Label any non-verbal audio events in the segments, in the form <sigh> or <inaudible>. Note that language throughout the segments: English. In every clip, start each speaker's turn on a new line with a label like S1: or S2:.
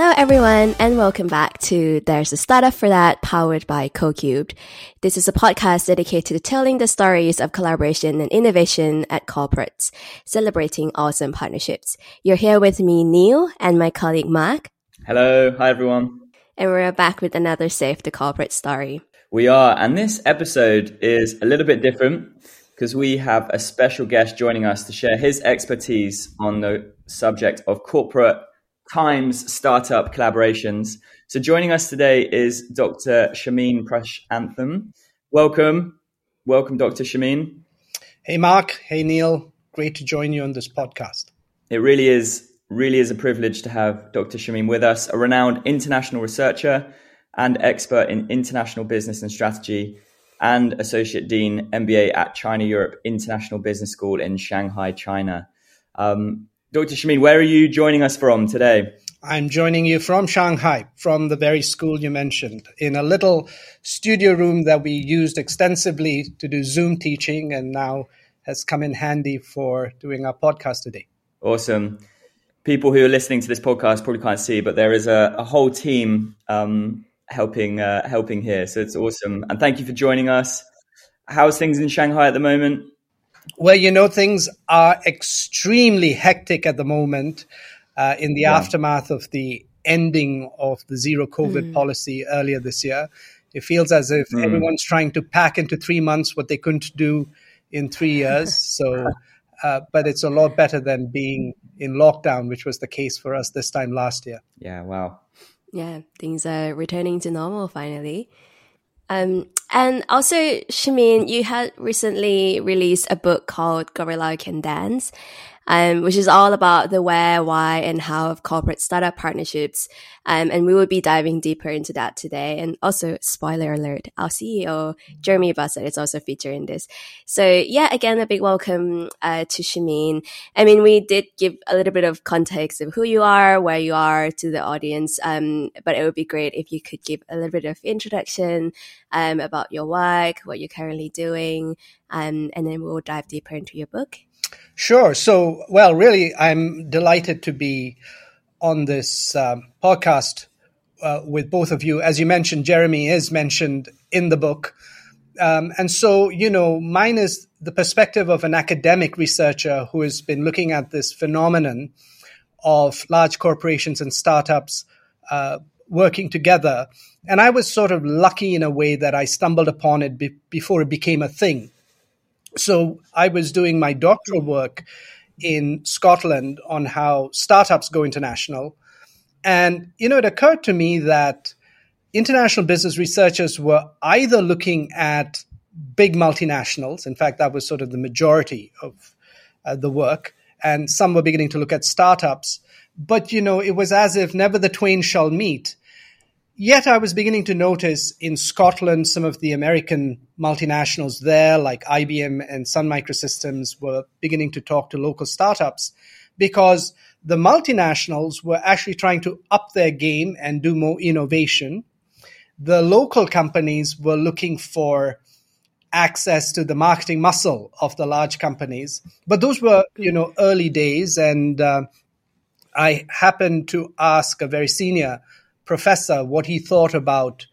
S1: Hello, everyone, and welcome back to There's a Startup for That, powered by CoCubed. This is a podcast dedicated to telling the stories of collaboration and innovation at corporates, celebrating awesome partnerships. You're here with me, Neil, and my colleague, Mark.
S2: Hello. Hi, everyone.
S1: And we're back with another Save the Corporate story.
S2: We are, and this episode is a little bit different because we have a special guest joining us to share his expertise on the subject of corporate times startup collaborations. So joining us today is Dr. Shameen Prashantham. Welcome. Welcome, Dr. Shameen.
S3: Hey, Mark. Hey, Neil. Great to join you on this podcast.
S2: It really is, really is a privilege to have Dr. Shameen with us, a renowned international researcher and expert in international business and strategy and Associate Dean MBA at China Europe International Business School in Shanghai, China. Um, Dr. Shameen, where are you joining us from today?
S3: I'm joining you from Shanghai, from the very school you mentioned, in a little studio room that we used extensively to do Zoom teaching and now has come in handy for doing our podcast today.
S2: Awesome. People who are listening to this podcast probably can't see, but there is a, a whole team um, helping uh, helping here. So it's awesome. And thank you for joining us. How's things in Shanghai at the moment?
S3: Well, you know, things are extremely hectic at the moment uh, in the yeah. aftermath of the ending of the zero COVID mm. policy earlier this year. It feels as if mm. everyone's trying to pack into three months what they couldn't do in three years. <laughs> So, uh, but it's a lot better than being in lockdown, which was the case for us this time last year.
S2: Yeah, wow.
S1: Yeah, things are returning to normal finally. Um, and also, Shameen, you had recently released a book called Gorilla Can Dance um, which is all about the where, why, and how of corporate startup partnerships. Um, and we will be diving deeper into that today. And also, spoiler alert, our CEO, Jeremy Bassett, is also featured in this. So, yeah, again, a big welcome uh, to Shameen. I mean, we did give a little bit of context of who you are, where you are to the audience. Um, but it would be great if you could give a little bit of introduction um, about your work, what you're currently doing, um, and then we'll dive deeper into your book.
S3: Sure. So, well, really, I'm delighted to be on this um, podcast uh, with both of you. As you mentioned, Jeremy is mentioned in the book. Um, and so, you know, mine is the perspective of an academic researcher who has been looking at this phenomenon of large corporations and startups uh, working together. And I was sort of lucky in a way that I stumbled upon it be- before it became a thing. So I was doing my doctoral work in Scotland on how startups go international. And, you know, it occurred to me that international business researchers were either looking at big multinationals. In fact, that was sort of the majority of uh, the work. And some were beginning to look at startups. But, you know, it was as if never the twain shall meet. Yet I was beginning to notice in Scotland some of the American multinationals there, like IBM and Sun Microsystems, were beginning to talk to local startups because the multinationals were actually trying to up their game and do more innovation. The local companies were looking for access to the marketing muscle of the large companies. But those were, you know, early days. And uh, I happened to ask a very senior professor what he thought about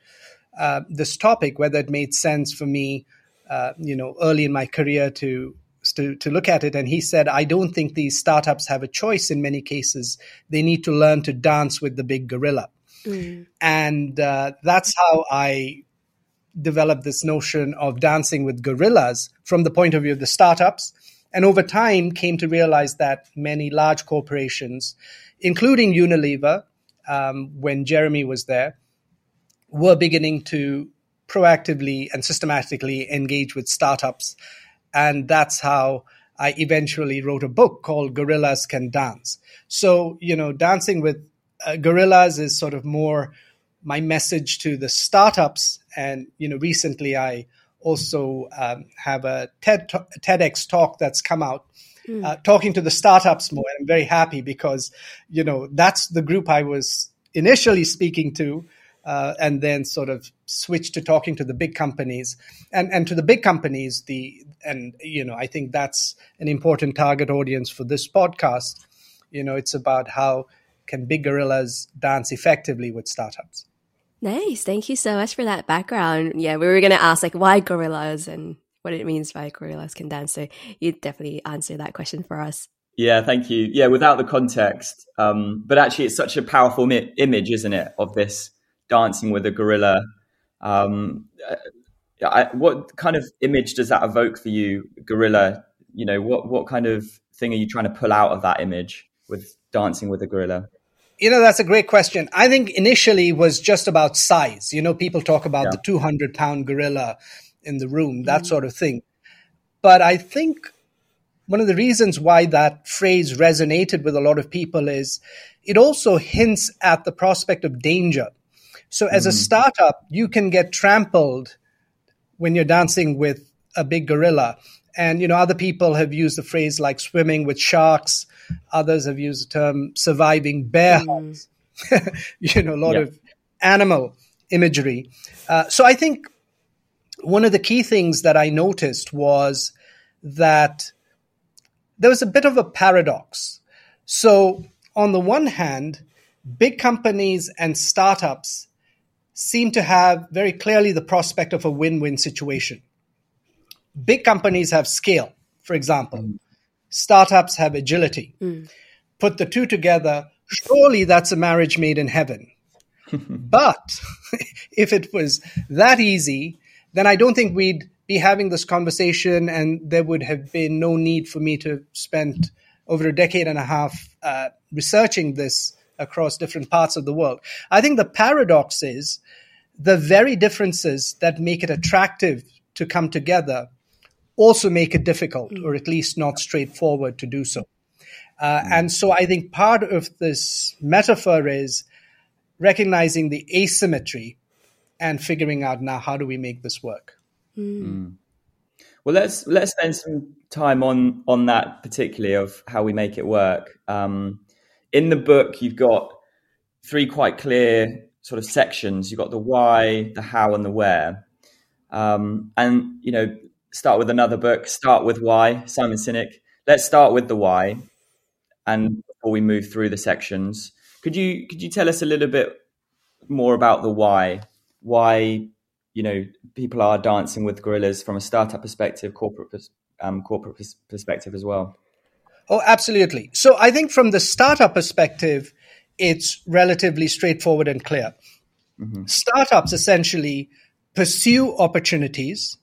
S3: uh, this topic, whether it made sense for me, uh, you know, early in my career to, to to look at it. And he said, I don't think these startups have a choice in many cases. They need to learn to dance with the big gorilla. Mm. And uh, that's how I developed this notion of dancing with gorillas from the point of view of the startups. And over time, came to realize that many large corporations, including Unilever, um, when Jeremy was there, were beginning to proactively and systematically engage with startups. And that's how I eventually wrote a book called Gorillas Can Dance. So, you know, dancing with uh, gorillas is sort of more my message to the startups. And, you know, recently I also um, have a TED TEDx talk that's come out mm. uh, talking to the startups more. And I'm very happy because, you know, that's the group I was initially speaking to. Uh, and then sort of switched to talking to the big companies and and to the big companies the and you know i think that's an important target audience for this podcast you know it's about how can big gorillas dance effectively with startups?
S1: Nice. Thank you so much for that background. Yeah, we were going to ask like why gorillas and what it means by gorillas can dance. So you definitely answer that question for us.
S2: Yeah, thank you. Yeah, without the context, um, but actually, it's such a powerful mi- image, isn't it, of this dancing with a gorilla? Um, I, what kind of image does that evoke for you, gorilla? You know, what what kind of thing are you trying to pull out of that image with dancing with a gorilla?
S3: You know, that's a great question. I think initially was just about size. You know, people talk about yeah. the 200 pound gorilla in the room, that mm-hmm. sort of thing. But I think one of the reasons why that phrase resonated with a lot of people is it also hints at the prospect of danger. So, as mm. a startup, you can get trampled when you're dancing with a big gorilla. And, you know, other people have used the phrase like swimming with sharks. Others have used the term surviving bear mm. <laughs> you know, a lot of animal imagery. Uh, so I think one of the key things that I noticed was that there was a bit of a paradox. So, on the one hand, big companies and startups seem to have very clearly the prospect of a win win situation. Big companies have scale, for example, mm. startups have agility. Mm. Put the two together, surely that's a marriage made in heaven. <laughs> but <laughs> if it was that easy, then I don't think we'd be having this conversation, and there would have been no need for me to spend over a decade and a half uh, researching this across different parts of the world. I think the paradox is the very differences that make it attractive to come together also make it difficult, mm. or at least not straightforward to do so. Uh, mm. And so I think part of this metaphor is recognizing the asymmetry and figuring out now how do we make this work.
S2: Mm. Well, let's let's spend some time on on that particularly of how we make it work. Um, in the book, you've got three quite clear sort of sections. You've got the why, the how, and the where. Um, and you know, start with another book. Start with why, Simon Sinek. Let's start with the why, and before we move through the sections, could you could you tell us a little bit more about the why? Why you know people are dancing with gorillas from a startup perspective, corporate um, corporate perspective as well.
S3: Oh, absolutely. So I think from the startup perspective, it's relatively straightforward and clear. Mm-hmm. Startups essentially pursue opportunities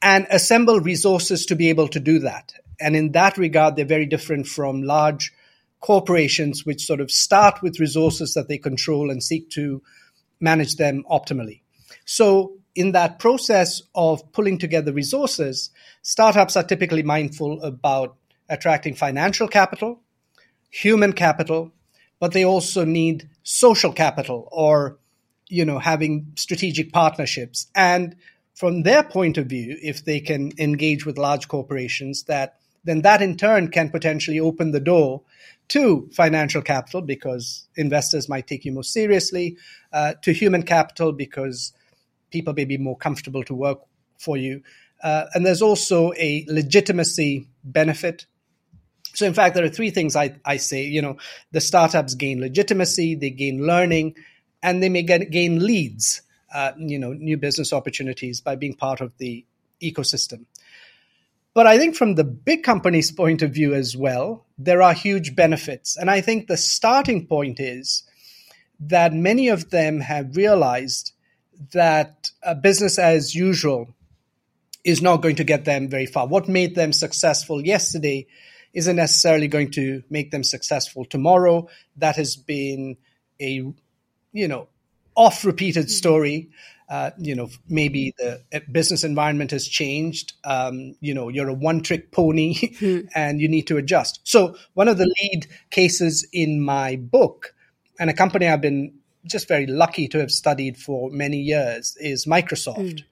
S3: and assemble resources to be able to do that. And in that regard, they're very different from large corporations, which sort of start with resources that they control and seek to manage them optimally. So, in that process of pulling together resources, startups are typically mindful about attracting financial capital, human capital, but they also need social capital or you know having strategic partnerships and from their point of view if they can engage with large corporations that then that in turn can potentially open the door to financial capital because investors might take you more seriously, uh, to human capital because people may be more comfortable to work for you. Uh, and there's also a legitimacy benefit. So, in fact, there are three things I, I say. You know, the startups gain legitimacy, they gain learning, and they may get, gain leads, uh, you know, new business opportunities by being part of the ecosystem. But I think from the big company's point of view as well, there are huge benefits. And I think the starting point is that many of them have realized that business as usual is not going to get them very far. What made them successful yesterday isn't necessarily going to make them successful tomorrow. That has been a, you know, oft repeated mm-hmm. story. Uh, you know, maybe the uh, business environment has changed. Um, you know, you're a one trick pony mm-hmm. <laughs> and you need to adjust. So, one of the lead cases in my book, and a company I've been just very lucky to have studied for many years is Microsoft. Mm.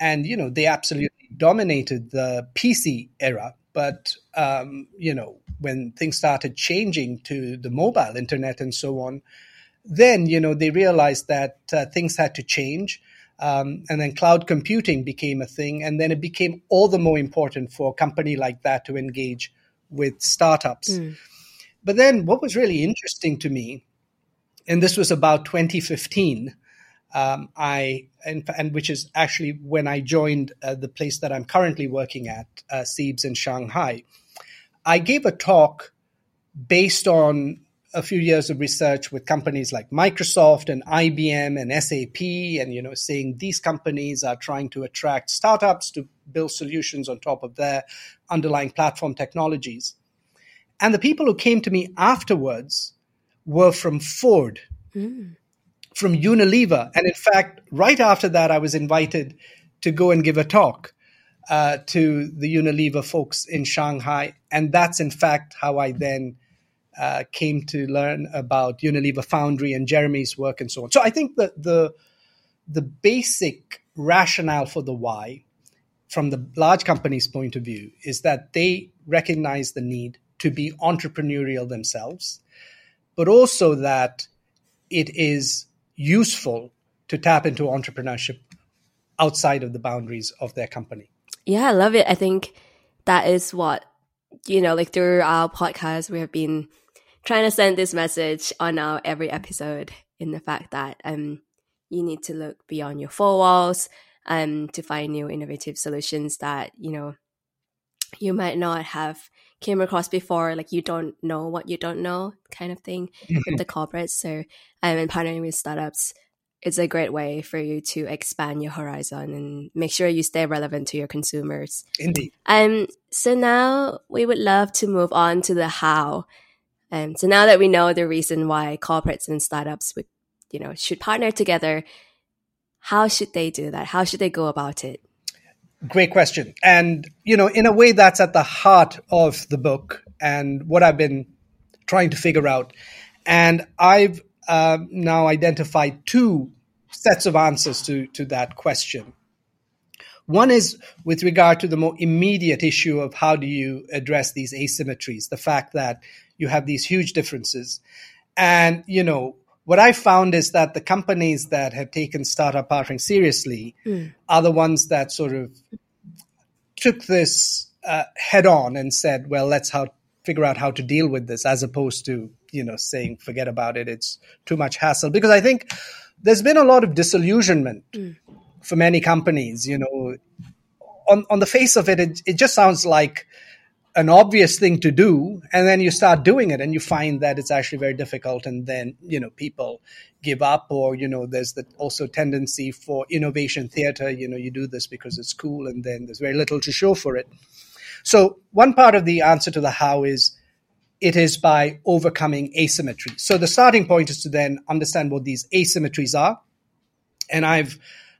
S3: And, you know, they absolutely dominated the PC era. But, um, you know, when things started changing to the mobile internet and so on, then, you know, they realized that uh, things had to change. Um, and then cloud computing became a thing. And then it became all the more important for a company like that to engage with startups. Mm. But then what was really interesting to me, and this was about 2015, um, I and, and, which is actually when I joined uh, the place that I'm currently working at, uh, CEIBS in Shanghai. I gave a talk based on a few years of research with companies like Microsoft and IBM and SAP, and you know, saying these companies are trying to attract startups to build solutions on top of their underlying platform technologies. And the people who came to me afterwards were from Ford, mm. from Unilever, and in fact, right after that, I was invited to go and give a talk. Uh, to the Unilever folks in Shanghai. And that's in fact how I then uh, came to learn about Unilever Foundry and Jeremy's work and so on. So I think that the the basic rationale for the why, from the large company's point of view, is that they recognize the need to be entrepreneurial themselves, but also that it is useful to tap into entrepreneurship outside of the boundaries of their company.
S1: Yeah, I love it. I think that is what, you know, like through our podcast, we have been trying to send this message on our every episode in the fact that um you need to look beyond your four walls um to find new innovative solutions that you know you might not have came across before like you don't know what you don't know kind of thing <laughs> with the corporates. So um, and partnering with startups it's a great way for you to expand your horizon and make sure you stay relevant to your consumers.
S3: Indeed.
S1: Um so now we would love to move on to the how um, so now that we know the reason why corporates and startups would, you know, should partner together, how should they do that? How should they go about it?
S3: Great question. And, you know, in a way, that's at the heart of the book and what I've been trying to figure out. And I've uh, now identified two sets of answers to, to that question. One is with regard to the more immediate issue of how do you address these asymmetries, the fact that you have these huge differences. And, you know, what I found is that the companies that have taken startup partnering seriously mm. are the ones that sort of took this uh, head on and said, well, let's how, figure out how to deal with this, as opposed to, you know, saying, forget about it, it's too much hassle. Because I think there's been a lot of disillusionment mm. For many companies, you know. On, on the face of it, it, it just sounds like an obvious thing to do and then you start doing it and you find that it's actually very difficult and then you know people give up or you know there's the also tendency for innovation theater you know you do this because it's cool and then there's very little to show for it so one part of the answer to the how is it is by overcoming asymmetry so the starting point is to then understand what these asymmetries are and i've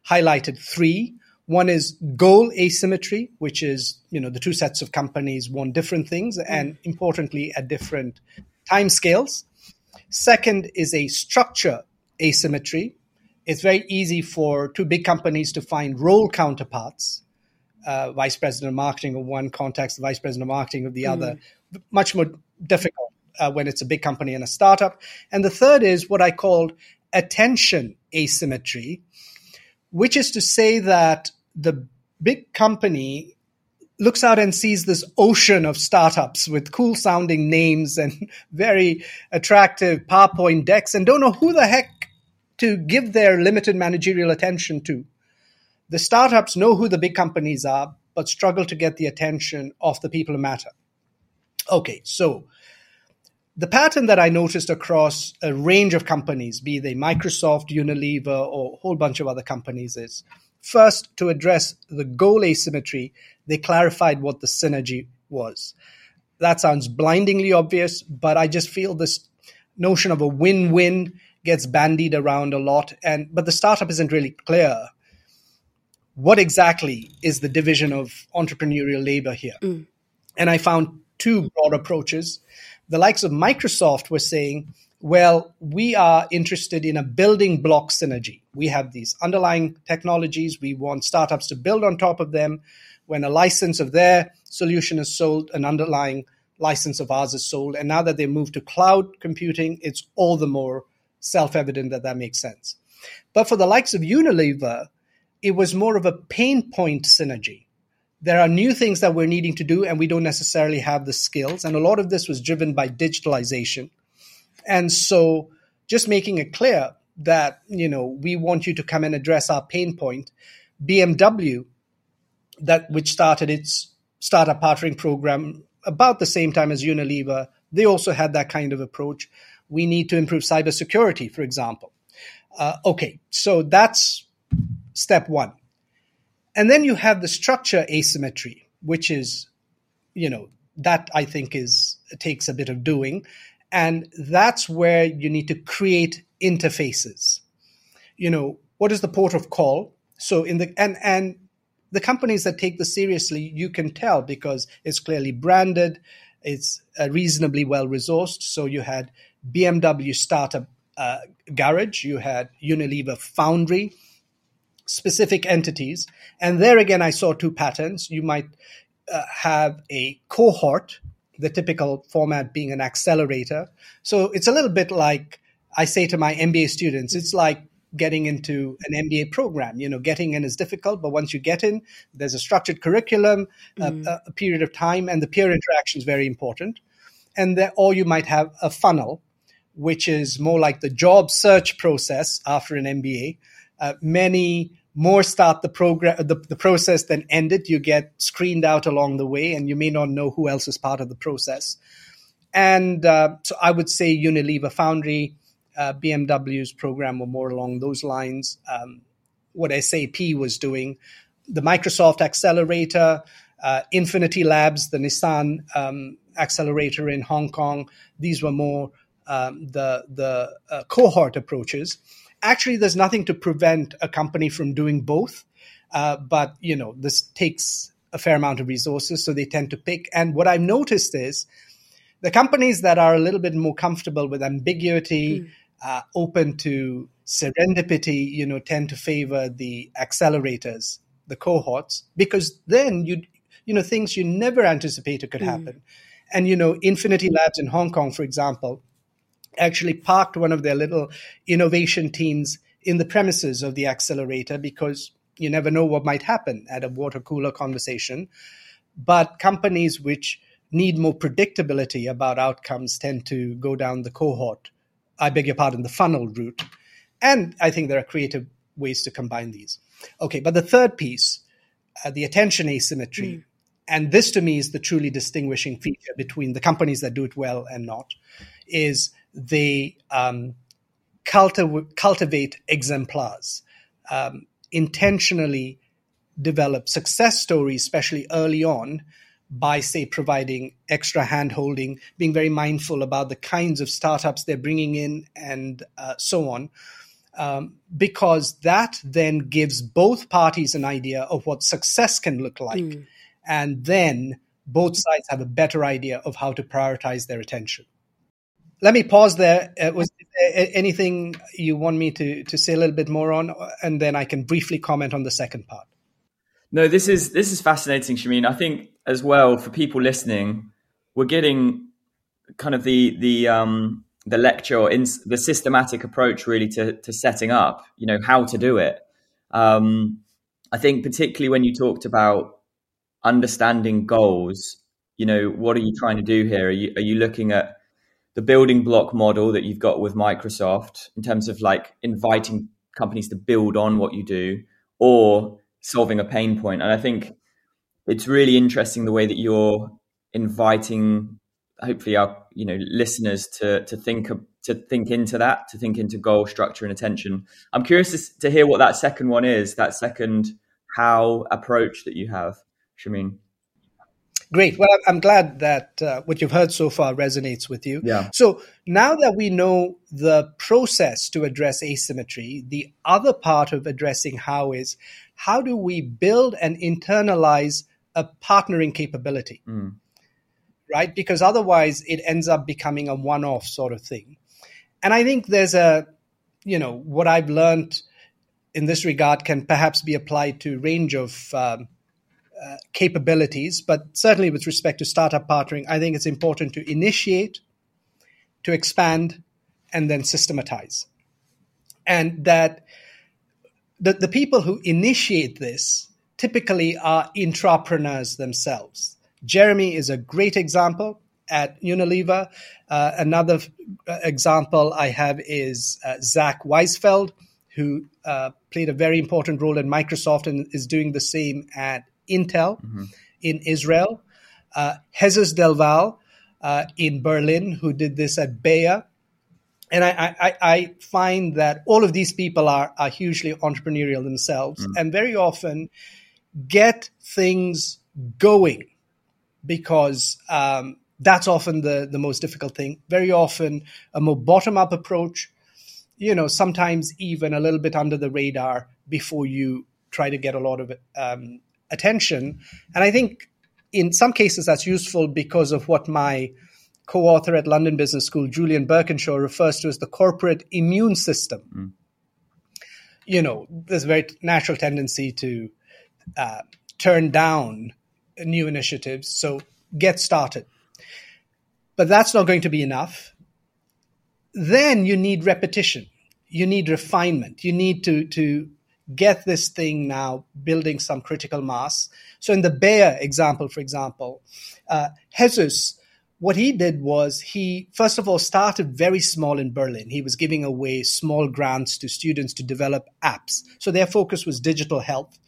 S3: highlighted three one is goal asymmetry, which is, you know, the two sets of companies want different things mm. and importantly at different time scales. Second is a structure asymmetry. It's very easy for two big companies to find role counterparts, uh, vice president of marketing of one context, vice president of marketing of the mm. other. Much more difficult uh, when it's a big company and a startup. And the third is what I called attention asymmetry, which is to say that the big company looks out and sees this ocean of startups with cool sounding names and <laughs> very attractive PowerPoint decks and don't know who the heck to give their limited managerial attention to. The startups know who the big companies are, but struggle to get the attention of the people who matter. Okay, so the pattern that I noticed across a range of companies, be they Microsoft, Unilever, or a whole bunch of other companies, is first to address the goal asymmetry, they clarified what the synergy was. That sounds blindingly obvious, but I just feel this notion of a win-win gets bandied around a lot and but the startup isn't really clear what exactly is the division of entrepreneurial labor here. Mm. And I found two broad approaches the likes of Microsoft were saying, well, we are interested in a building block synergy. We have these underlying technologies. We want startups to build on top of them. When a license of their solution is sold, an underlying license of ours is sold. And now that they move to cloud computing, it's all the more self evident that that makes sense. But for the likes of Unilever, it was more of a pain point synergy. There are new things that we're needing to do, and we don't necessarily have the skills. And a lot of this was driven by digitalization. And so, just making it clear that you know we want you to come and address our pain point. BMW, that which started its startup partnering program about the same time as Unilever, they also had that kind of approach. We need to improve cybersecurity, for example. Uh, okay, so that's step one. And then you have the structure asymmetry, which is, you know, that I think is takes a bit of doing. And that's where you need to create interfaces. You know, what is the port of call? So in the and and the companies that take this seriously, you can tell because it's clearly branded, it's uh, reasonably well resourced. So you had BMW startup uh, garage, you had Unilever Foundry, specific entities, and there again I saw two patterns. You might uh, have a cohort, the typical format being an accelerator. So it's a little bit like I say to my MBA students, it's like getting into an MBA program. You know, getting in is difficult, but once you get in, there's a structured curriculum, mm. a, a, period of time, and the peer interaction is very important. And there, or you might have a funnel, which is more like the job search process after an MBA. Uh, many more start the program, the, the process than end it. You get screened out along the way, and you may not know who else is part of the process. And uh, so, I would say Unilever Foundry uh, BMW's program were more along those lines. Um, what SAP was doing, the Microsoft Accelerator, uh, Infiniti Labs, the Nissan um, accelerator in Hong Kong. These were more um, the the uh, cohort approaches. Actually, there's nothing to prevent a company from doing both, uh, but you know this takes a fair amount of resources, so they tend to pick. And what I've noticed is the companies that are a little bit more comfortable with ambiguity. Mm uh, open to serendipity, you know, tend to favor the accelerators, the cohorts, because then you, you know, things you never anticipated could hmm. happen. Mm. And, you know, Infiniti Labs in Hong Kong, for example, actually parked one of their little innovation teams in the premises of the accelerator because you never know what might happen at a water cooler conversation. But companies which need more predictability about outcomes tend to go down the cohort I beg your pardon, the funnel route. And I think there are creative ways to combine these. Okay, but the third piece, uh, the attention asymmetry, mm. and this to me is the truly distinguishing feature between the companies that do it well and not, is they um, cultiv- cultivate exemplars, um, intentionally develop success stories, especially early on, by, say, providing extra handholding, being very mindful about the kinds of startups they're bringing in, and uh, so on. Um, because that then gives both parties an idea of what success can look like. Mm. And then both sides have a better idea of how to prioritize their attention. Let me pause there. Uh, was there anything you want me to, to say a little bit more on? And then I can briefly comment on the second part.
S2: No, this is this is fascinating, Shameen. I think as well for people listening, we're getting kind of the the um, the lecture or in, the systematic approach really to to setting up, you know, how to do it. Um, I think particularly when you talked about understanding goals, you know, what are you trying to do here? Are you are you looking at the building block model that you've got with Microsoft in terms of like inviting companies to build on what you do, or solving a pain point. And I think it's really interesting the way that you're inviting, hopefully, our you know listeners to to think to think into that, to think into goal structure and attention. I'm curious to, to hear what that second one is. That second how approach that you have, Shameen.
S3: Great. Well, I'm glad that uh, what you've heard so far resonates with you.
S2: Yeah.
S3: So now that we know the process to address asymmetry, the other part of addressing how is how do we build and internalize a partnering capability? Mm. Right? Because otherwise it ends up becoming a one off sort of thing. And I think there's a, you know, what I've learned in this regard can perhaps be applied to a range of um, uh, capabilities, but certainly with respect to startup partnering, I think it's important to initiate, to expand, and then systematize. And that the, the people who initiate this typically are intrapreneurs themselves. Jeremy is a great example at Unilever. Uh, another f- example I have is uh, Zach Weisfeld, who uh, played a very important role in Microsoft and is doing the same at Intel mm-hmm. in Israel. Uh, Jesus Del Valle uh, in Berlin, who did this at Bayer. And I, I, I, find that all of these people are, are hugely entrepreneurial themselves mm. and very often get things going because um, that's often the, the most difficult thing. Very often, a more bottom up approach, you know, sometimes even a little bit under the radar before you try to get a lot of um, attention. And I think in some cases that's useful because of what my co-author at London Business School, Julian Birkinshaw, refers to as the corporate immune system. Mm. You know, there's a very natural tendency to uh, turn down new initiatives. So get started. But that's not going to be enough. Then you need repetition. You need refinement. You need to, to get this thing now building some critical mass. So in the Bayer example, for example, uh, Jesus, what he did was he first of all started very small in Berlin. He was giving away small grants to students to develop apps. So their focus was digital health.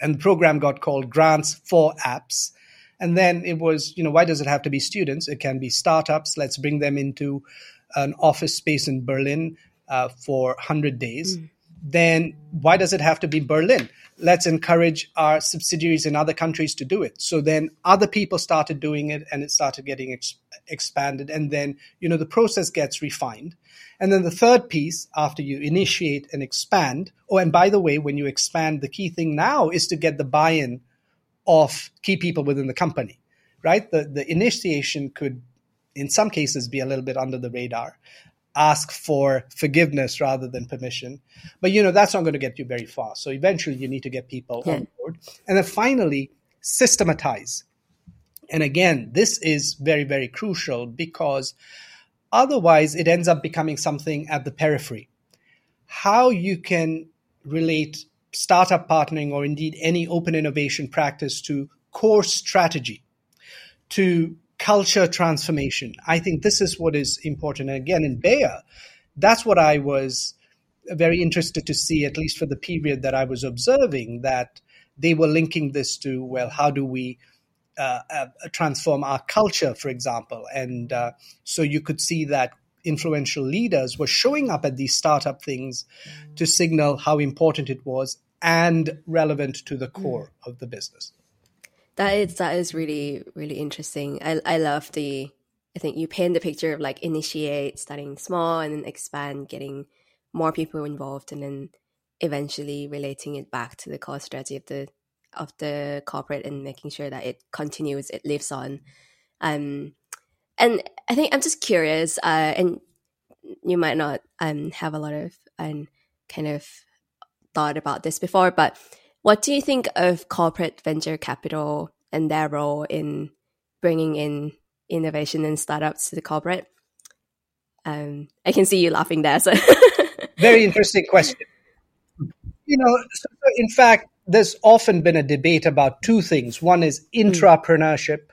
S3: And the program got called Grants for Apps. And then it was, you know, why does it have to be students? It can be startups. Let's bring them into an office space in Berlin uh, for 100 days. Mm then why does it have to be Berlin? Let's encourage our subsidiaries in other countries to do it. So then other people started doing it and it started getting ex- expanded. And then, you know, the process gets refined. And then the third piece, after you initiate and expand, oh, and by the way, when you expand, the key thing now is to get the buy in of key people within the company, right? The, the initiation could, in some cases, be a little bit under the radar ask for forgiveness rather than permission. But you know, that's not going to get you very far. So eventually you need to get people yeah. on board. And then finally, systematize. And again, this is very, very crucial because otherwise it ends up becoming something at the periphery. How you can relate startup partnering or indeed any open innovation practice to core strategy, to culture transformation. I think this is what is important. And again, in Bayer, that's what I was very interested to see, at least for the period that I was observing, that they were linking this to, well, how do we uh, uh, transform our culture, for example? And uh, so you could see that influential leaders were showing up at these startup things to signal how important it was and relevant to the core mm. of the business.
S1: That is that is really really interesting. I I love the I think you paint the picture of like initiate, starting small, and then expand, getting more people involved, and then eventually relating it back to the core strategy of the of the corporate and making sure that it continues, it lives on. Um, and I think I'm just curious, uh, and you might not um have a lot of um kind of thought about this before, but what do you think of corporate venture capital and their role in bringing in innovation and startups to the corporate? Um, I can see you laughing there. So, <laughs>
S3: very interesting question. You know, so in fact, there's often been a debate about two things. One is hmm. intrapreneurship.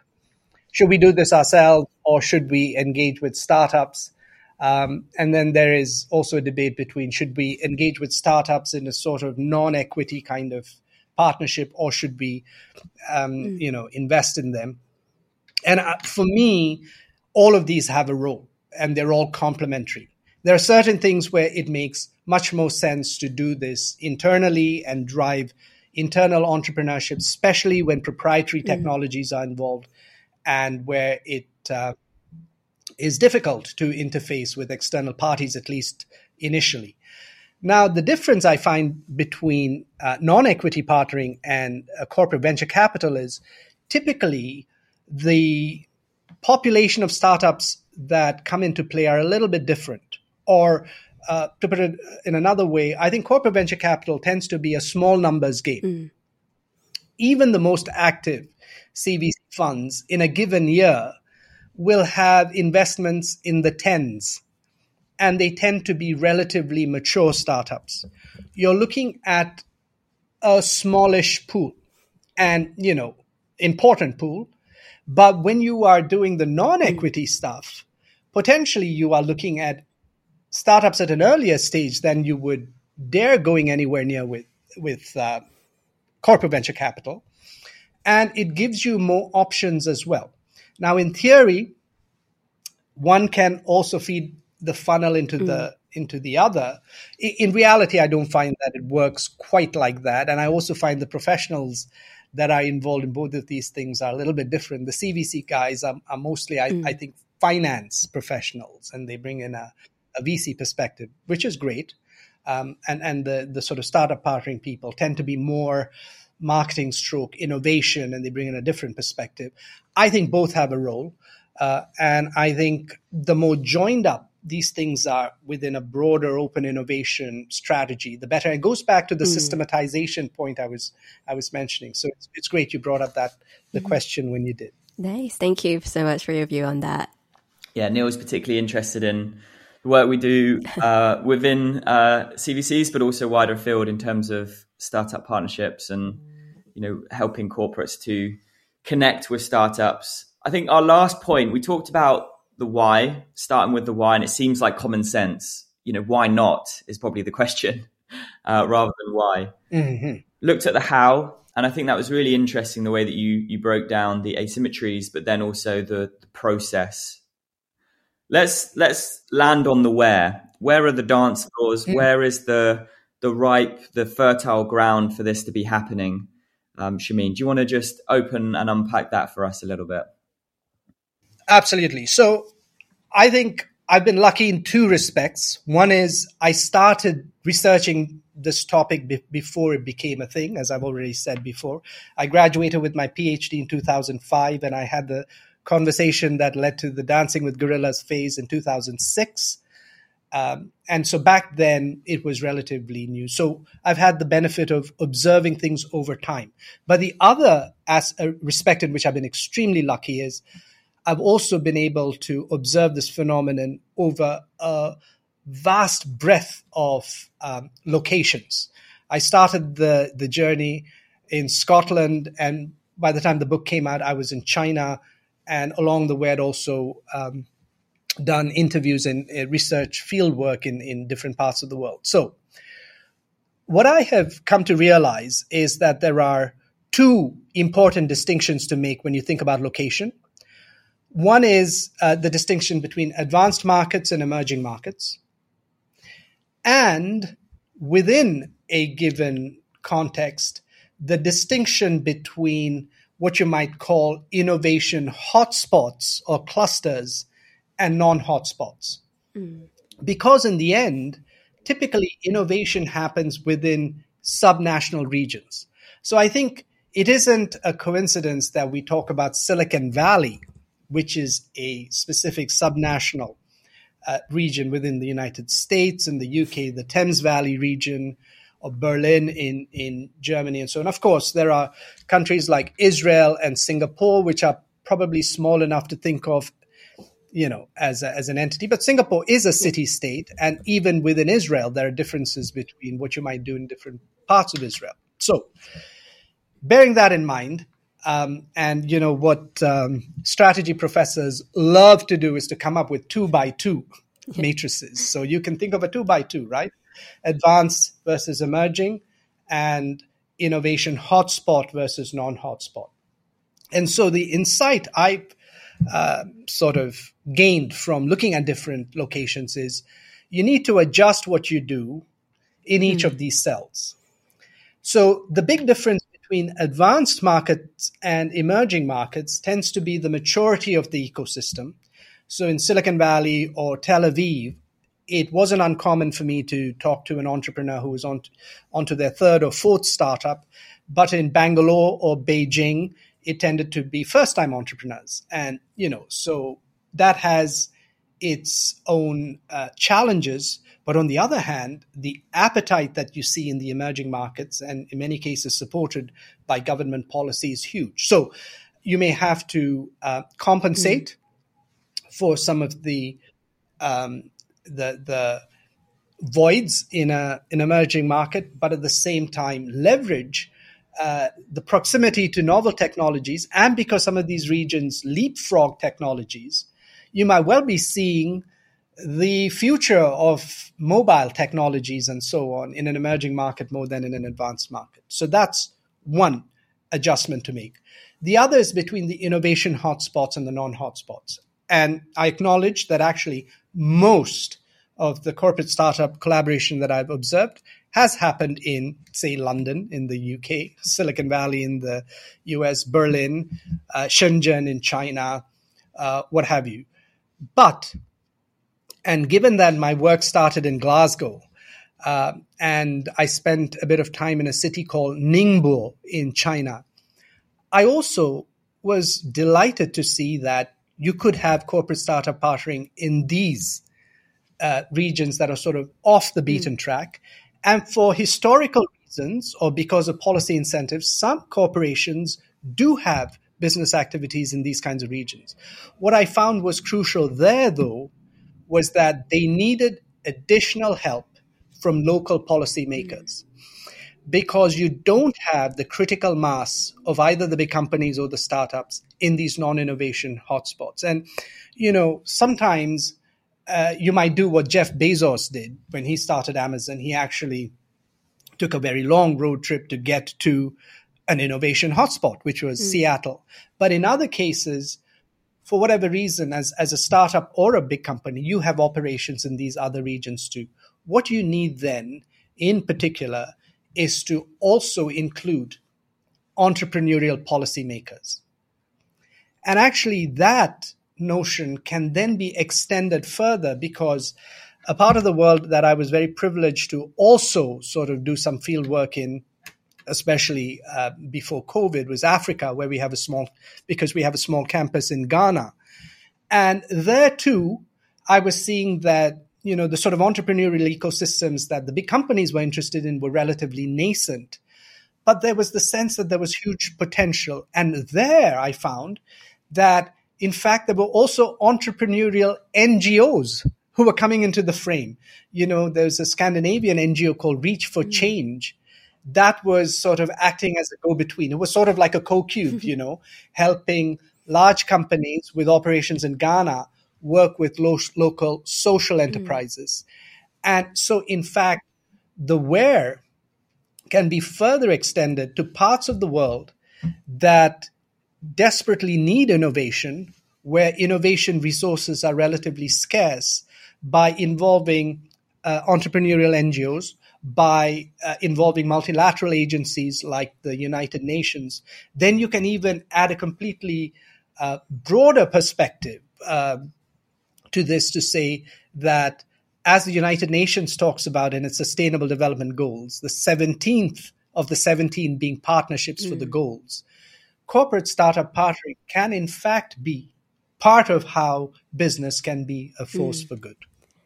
S3: Should we do this ourselves or should we engage with startups? Um, and then there is also a debate between should we engage with startups in a sort of non-equity kind of partnership or should we, um, mm. you know, invest in them? And uh, for me, all of these have a role and they're all complementary. There are certain things where it makes much more sense to do this internally and drive internal entrepreneurship, especially when proprietary mm. technologies are involved and where it uh, is difficult to interface with external parties, at least initially. Now, the difference I find between uh, non equity partnering and uh, corporate venture capital is typically the population of startups that come into play are a little bit different. Or uh, to put it in another way, I think corporate venture capital tends to be a small numbers game. Mm. Even the most active CVC funds in a given year will have investments in the tens, and they tend to be relatively mature startups. You're looking at a smallish pool and, you know, important pool. But when you are doing the non equity stuff, potentially you are looking at startups at an earlier stage than you would dare going anywhere near with, with uh, corporate venture capital. And it gives you more options as well. Now, in theory, one can also feed the funnel into mm. the into the other. In reality, I don't find that it works quite like that. And I also find the professionals that are involved in both of these things are a little bit different. The CVC guys are, are mostly, I, mm. I, think, finance professionals, and they bring in a, a VC perspective, which is great. Um, and and the the sort of startup partnering people tend to be more marketing stroke innovation, and they bring in a different perspective. I think both have a role, uh, and I think the more joined up these things are within a broader open innovation strategy, the better. It goes back to the mm. systematization point I was I was mentioning. So it's, it's great you brought up that the mm. question when you did.
S1: Nice, thank you so much for your view on that.
S2: Yeah, Neil is particularly interested in the work we do uh, <laughs> within uh, CVCs, but also wider field in terms of startup partnerships and you know helping corporates to connect with startups. I think our last point we talked about the why, starting with the why, and it seems like common sense. You know, why not is probably the question <laughs> uh, rather than why. Mm-hmm. Looked at the how, and I think that was really interesting the way that you you broke down the asymmetries, but then also the, the process. Let's let's land on the where. Where are the dance floors? Mm. Where is the the ripe, the fertile ground for this to be happening? Um, Shameen, do you want to just open and unpack that for us a little bit?
S3: Absolutely. So I think I've been lucky in two respects. One is I started researching this topic be- before it became a thing, as I've already said before. I graduated with my PhD in 2005, and I had the conversation that led to the Dancing with Gorillas phase in 2006. Um, and so back then it was relatively new. So I've had the benefit of observing things over time. But the other as, uh, respect in which I've been extremely lucky is I've also been able to observe this phenomenon over a vast breadth of um, locations. I started the, the journey in Scotland, and by the time the book came out, I was in China, and along the way, I'd also um, done interviews and uh, research field work in, in different parts of the world. So, what I have come to realize is that there are two important distinctions to make when you think about location. One is uh, the distinction between advanced markets and emerging markets. And within a given context, the distinction between what you might call innovation hotspots or clusters and non hotspots. Mm. Because in the end, typically innovation happens within subnational regions. So I think it isn't a coincidence that we talk about Silicon Valley which is a specific subnational uh, region within the United States and the UK, the Thames Valley region, or Berlin in, in Germany, and so on. Of course, there are countries like Israel and Singapore, which are probably small enough to think of you know as a, as an entity but singapore is a city state and even within israel there are differences between what you might do in different parts of israel so bearing that in mind um, and you know what um, strategy professors love to do is to come up with two by two yeah. matrices. So you can think of a two by two, right? Advanced versus emerging, and innovation hotspot versus non-hotspot. And so the insight I uh, sort of gained from looking at different locations is you need to adjust what you do in each mm. of these cells. So the big difference between advanced markets and emerging markets tends to be the maturity of the ecosystem. So in Silicon Valley or Tel Aviv, it wasn't uncommon for me to talk to an entrepreneur who was on onto their third or fourth startup. But in Bangalore or Beijing, it tended to be first time entrepreneurs. And, you know, so that has its own uh, challenges. But on the other hand, the appetite that you see in the emerging markets, and in many cases supported by government policy, is huge. So you may have to uh, compensate mm. for some of the, um, the the voids in a an emerging market, but at the same time leverage uh, the proximity to novel technologies, and because some of these regions leapfrog technologies, you might well be seeing the future of mobile technologies and so on in an emerging market more than in an advanced market. So that's one adjustment to make. The other is between the innovation hotspots and the non hotspots. And I acknowledge that actually most of the corporate startup collaboration that I've observed has happened in, say, London in the UK, Silicon Valley in the US, Berlin, uh, Shenzhen in China, uh, what have you. But, and given that my work started in Glasgow, uh, and I spent a bit of time in a city called Ningbo in China, I also was delighted to see that you could have corporate startup partnering in these uh, regions that are sort of off the beaten mm. track. And for historical reasons or because of policy incentives, some corporations do have business activities in these kinds of regions. What I found was crucial there, though, was that they needed additional help from local policymakers because you don't have the critical mass of either the big companies or the startups in these non-innovation hotspots. And you know, sometimes uh, you might do what Jeff Bezos did when he started Amazon. He actually took a very long road trip to get to an innovation hotspot, which was mm. Seattle. But in other cases, for whatever reason, as, as a startup or a big company, you have operations in these other regions too. What you need then, in particular, is to also include entrepreneurial policymakers. And actually, that notion can then be extended further because a part of the world that I was very privileged to also sort of do some field work in, especially uh, before COVID, was Africa, where we have a small, because we have a small campus in Ghana. And there too, I was seeing that you know the sort of entrepreneurial ecosystems that the big companies were interested in were relatively nascent but there was the sense that there was huge potential and there i found that in fact there were also entrepreneurial ngos who were coming into the frame you know there's a scandinavian ngo called reach for mm. change that was sort of acting as a go-between it was sort of like a co-cube <laughs> you know helping large companies with operations in ghana work with lo- local social hmm. enterprises. Mm. And so, in fact, the where can be further extended to parts of the world that desperately need innovation, where innovation resources are relatively scarce, by involving uh, entrepreneurial NGOs, by uh, involving multilateral agencies like the United Nations, then you can even add a completely uh, broader perspective. Uh, to this to say that as the United Nations talks about in its Sustainable Development Goals, the 17th of the 17 being partnerships mm. for the mm. goals, corporate startup partnering can in fact be part of how business can be a force mm. for good.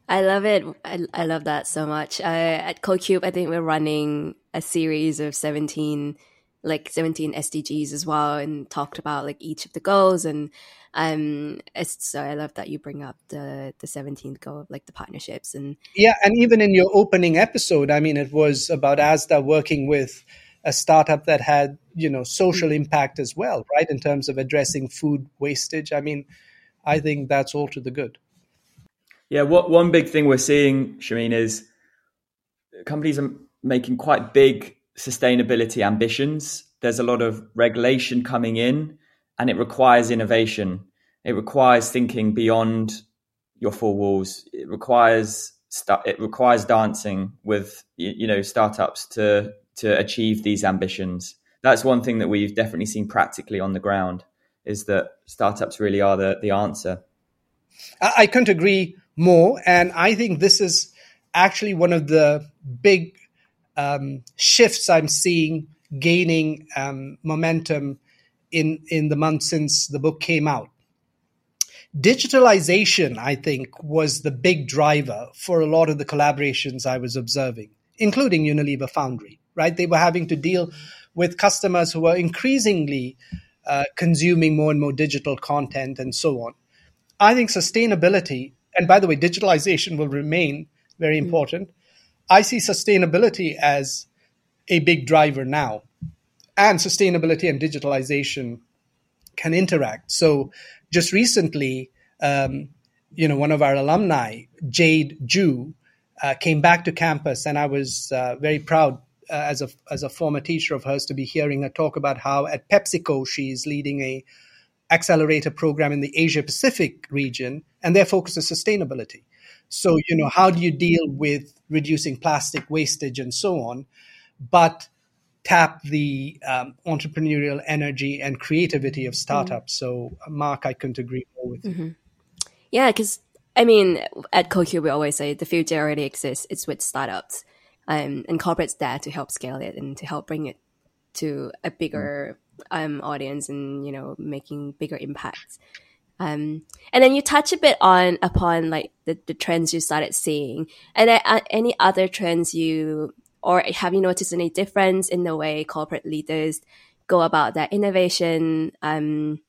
S1: I love it. I, I love that so much. Uh, at CoCube, I think we're running a series of 17 like 17 SDGs as well and talked about like each of the goals and um so I love that you bring up the the 17th goal of like the partnerships and
S3: yeah and even in your opening episode I mean it was about Asda working with a startup that had you know social impact as well right in terms of addressing food wastage I mean I think that's all to the good
S2: yeah what one big thing we're seeing Shameen is companies are making quite big sustainability ambitions. There's a lot of regulation coming in and it requires innovation. It requires thinking beyond your four walls. It requires it requires dancing with you know startups to to achieve these ambitions. That's one thing that we've definitely seen practically on the ground is that startups really are the, the answer.
S3: I couldn't agree more. And I think this is actually one of the big um, shifts I'm seeing gaining um, momentum in in the months since the book came out. Digitalization, I think, was the big driver for a lot of the collaborations I was observing, including Unilever Foundry. Right, they were having to deal with customers who were increasingly uh, consuming more and more digital content and so on. I think sustainability, and by the way, digitalization will remain very mm. important. I see sustainability as a big driver now, and sustainability and digitalization can interact. So, just recently, um, you know, one of our alumni, Jade Ju, uh, came back to campus, and I was uh, very proud uh, as a as a former teacher of hers to be hearing her talk about how at PepsiCo she's leading a accelerator program in the Asia Pacific region, and their focus is sustainability. So, you know, how do you deal with reducing plastic wastage and so on, but tap the um, entrepreneurial energy and creativity of startups? Mm-hmm. So, Mark, I couldn't agree more with mm-hmm. you.
S1: Yeah, because I mean, at CoCubed, we always say the future already exists. It's with startups um, and corporates there to help scale it and to help bring it to a bigger um, audience and you know making bigger impacts. Um, and then you touch a bit on upon like the, the trends you started seeing, and uh, any other trends you or have you noticed any difference in the way corporate leaders go about their innovation um,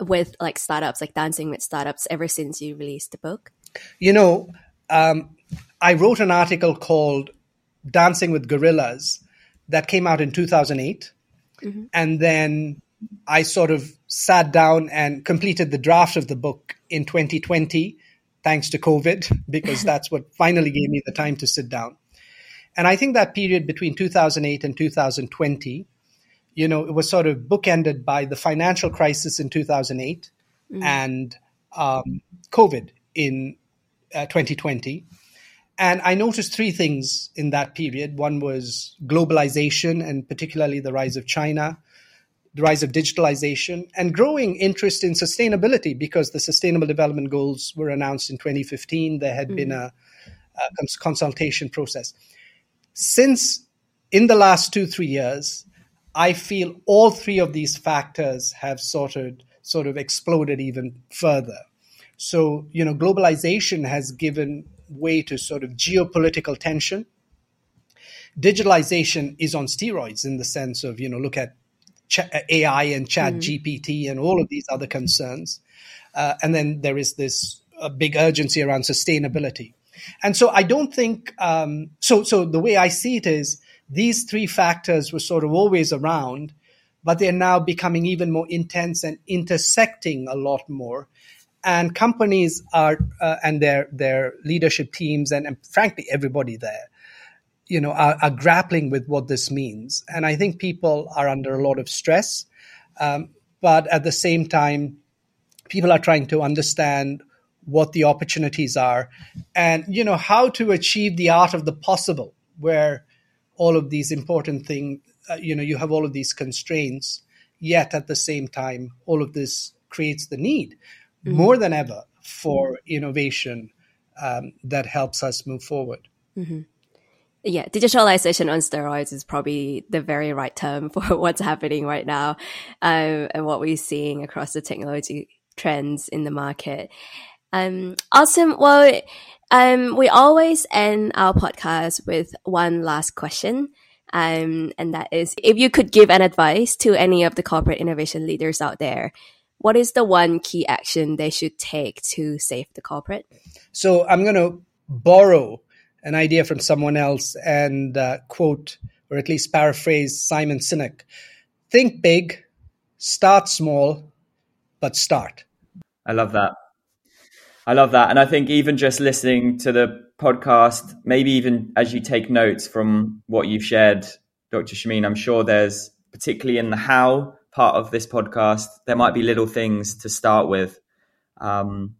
S1: with like startups, like dancing with startups, ever since you released the book?
S3: You know, um, I wrote an article called "Dancing with Gorillas" that came out in 2008 Mm-hmm. And then I sort of sat down and completed the draft of the book in 2020, thanks to COVID, <laughs> because <laughs> that's what finally gave me the time to sit down. And I think that period between 2008 and 2020, you know, it was sort of bookended by the financial crisis in 2008 mm. and um, COVID in uh, 2020. And I noticed three things in that period. One was globalization and particularly the rise of China, the rise of digitalization, and growing interest in sustainability because the Sustainable Development Goals were announced in 2015. There had mm. been a, a consultation process. Since in the last two, three years, I feel all three of these factors have sort of sort of exploded even further. So, you know, globalization has given way to sort of geopolitical tension. Digitalization is on steroids in the sense of, you know, look at AI and Chat mm. GPT and all of these other concerns. Uh, and then there is this big urgency around sustainability. And so I don't think um, so. So the way I see it is these three factors were sort of always around, but they're now becoming even more intense and intersecting a lot more and companies are uh, and their their leadership teams and, and, frankly everybody there you know are, are, grappling with what this means. And i think people are under a lot of stress. Um, but at the same time people are trying to understand what the opportunities are and you know how to achieve the art of the possible where all of these important things uh, you know you have all of these constraints yet at the same time all of this creates the need mm-hmm. more than ever for innovation um, that helps us move forward.
S1: Mm-hmm. Yeah, digitalization on steroids is probably the very right term <laughs> for what's happening right now um, and what we're seeing across the technology trends in the market. Um, awesome. Well, um, we always end our podcast with one last question. Um, and that is if you could give an advice to any of the corporate innovation leaders out there, what is the one key action they should take to save the corporate?
S3: So I'm going to borrow an idea from someone else and uh, quote or at least paraphrase Simon Sinek think big, start small, but start.
S2: I love that. I love that. And I think even just listening to the podcast, maybe even as you take notes from what you've shared, Dr. Shameen, I'm sure there's particularly in the how part of this podcast, there might be little things to start with. Um,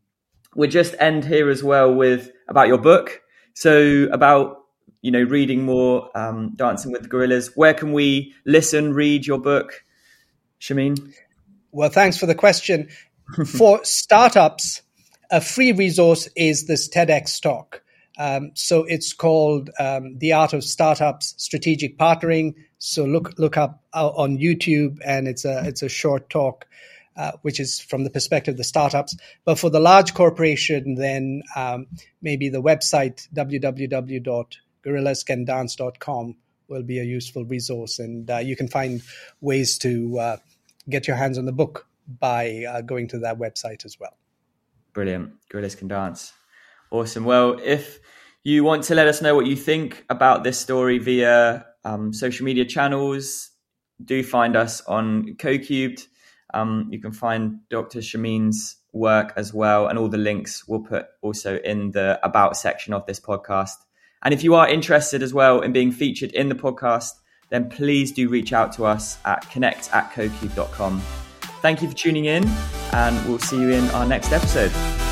S2: we'll just end here as well with about your book. So about you know reading more, um, dancing with the gorillas. Where can we listen, read your book, Shameen?
S3: Well, thanks for the question. for startups, a free resource is this TEDx talk. Um, so it's called um, The Art of Startups Strategic Partnering. So look look up uh, on YouTube, and it's a it's a short talk, uh, which is from the perspective of the startups. But for the large corporation, then um, maybe the website www.gorillascandance.com will be a useful resource, and uh, you can find ways to uh, get your hands on the book by uh, going to that website as well.
S2: Brilliant, Gorillas Can Dance. Awesome. Well, if you want to let us know what you think about this story via um, social media channels, do find us on CoCubed. Um, you can find Dr. Shameen's work as well, and all the links we'll put also in the about section of this podcast. And if you are interested as well in being featured in the podcast, then please do reach out to us at connect at cocube.com. Thank you for tuning in, and we'll see you in our next episode.